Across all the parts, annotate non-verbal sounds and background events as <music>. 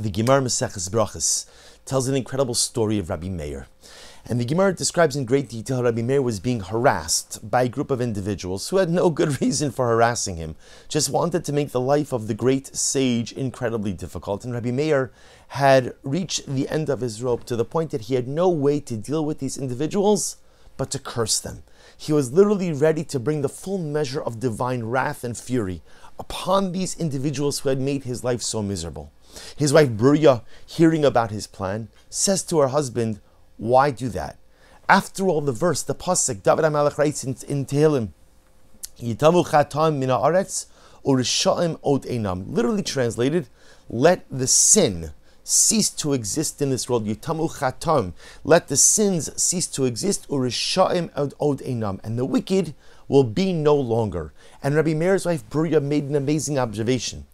The Gemara Maseches Brachos tells an incredible story of Rabbi Meir. And the Gemara describes in great detail how Rabbi Meir was being harassed by a group of individuals who had no good <laughs> reason for harassing him, just wanted to make the life of the great sage incredibly difficult. And Rabbi Meir had reached the end of his rope to the point that he had no way to deal with these individuals but to curse them. He was literally ready to bring the full measure of divine wrath and fury upon these individuals who had made his life so miserable. His wife Bruria, hearing about his plan, says to her husband, Why do that? After all, the verse, the pasuk, David HaMelech writes in, in Tehillim, chatam mina aretz, urishaim od enam. Literally translated, let the sin cease to exist in this world. Yitamu chatam. Let the sins cease to exist. Urishaim od enam. And the wicked will be no longer. And Rabbi Meir's wife Bruria made an amazing observation.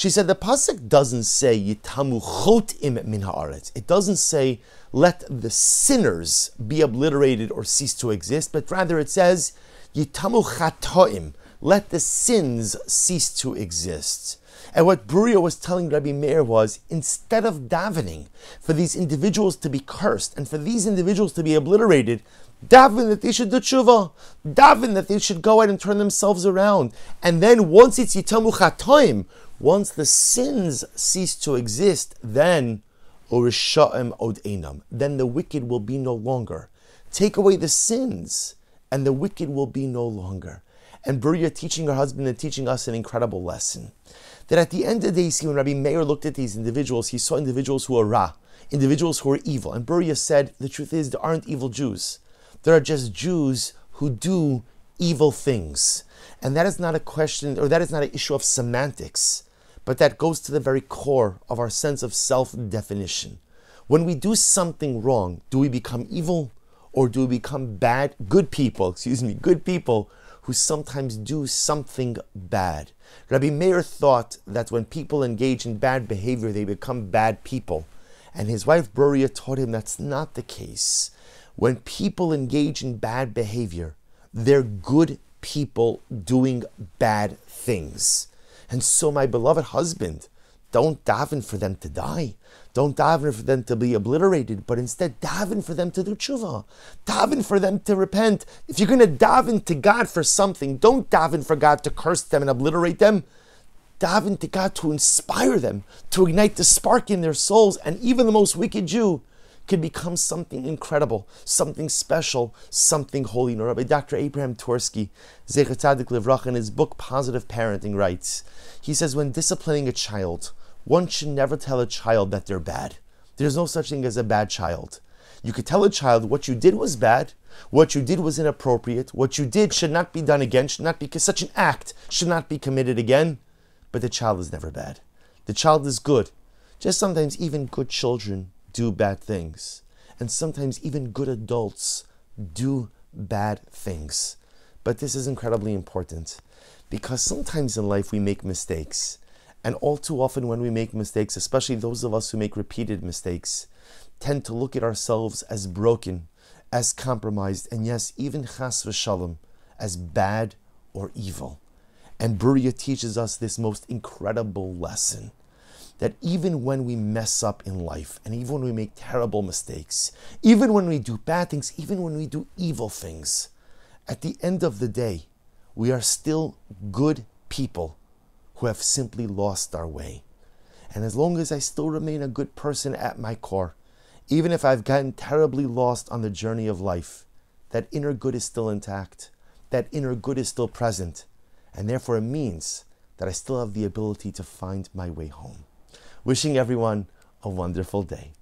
She said the pasuk doesn't say yitamu chotim min haaretz. It doesn't say let the sinners be obliterated or cease to exist, but rather it says yitamu chatoim. Let the sins cease to exist. And what Bruria was telling Rabbi Meir was instead of davening for these individuals to be cursed and for these individuals to be obliterated, daven that they should do tshuva, daven that they should go out and turn themselves around. And then once it's yitamu chatoim, once the sins cease to exist, then urisha'im od enam, then the wicked will be no longer. Take away the sins, and the wicked will be no longer. And Bruria teaching her husband and teaching us an incredible lesson. That at the end of the day, see, when Rabbi Meir looked at these individuals, he saw individuals who are ra, individuals who are evil. And Bruria said, the truth is, there aren't evil Jews. There are just Jews who do evil things. And that is not a question, or that is not an issue of semantics, but that goes to the very core of our sense of self definition. When we do something wrong, do we become evil or do we become bad, good people, <laughs> excuse me, good people who sometimes do something bad? Rabbi Meir thought that when people engage in bad behavior, they become bad people. And his wife Bruria taught him that's not the case. When people engage in bad behavior, they're good people doing bad things. And so, my beloved husband, don't daven for them to die. Don't daven for them to be obliterated, but instead daven for them to do tshuva. Daven for them to repent. If you're going to daven to God for something, don't daven for God to curse them and obliterate them. Daven to God to inspire them, to ignite the spark in their souls, and even the most wicked Jew can become something incredible, something special, something holy. Now, Rabbi Dr. Abraham Twersky, Zecher Tzadik Livrach, in his book Positive Parenting, writes, he says, when disciplining a child, one should never tell a child that they're bad. There's no such thing as a bad child. You could tell a child what you did was bad, what you did was inappropriate, what you did should not be done again, should not be such an act should not be committed again. But the child is never bad. The child is good. Just sometimes even good children do bad things. And sometimes even good adults do bad things. But this is incredibly important because sometimes in life we make mistakes. And all too often, when we make mistakes, especially those of us who make repeated mistakes, tend to look at ourselves as broken, as compromised, and yes, even chas v'shalom, as bad or evil. And Bruria teaches us this most incredible lesson that even when we mess up in life, and even when we make terrible mistakes, even when we do bad things, even when we do evil things, at the end of the day, we are still good people who have simply lost our way. And as long as I still remain a good person at my core, even if I've gotten terribly lost on the journey of life, that inner good is still intact. That inner good is still present. And therefore, it means that I still have the ability to find my way home. Wishing everyone a wonderful day.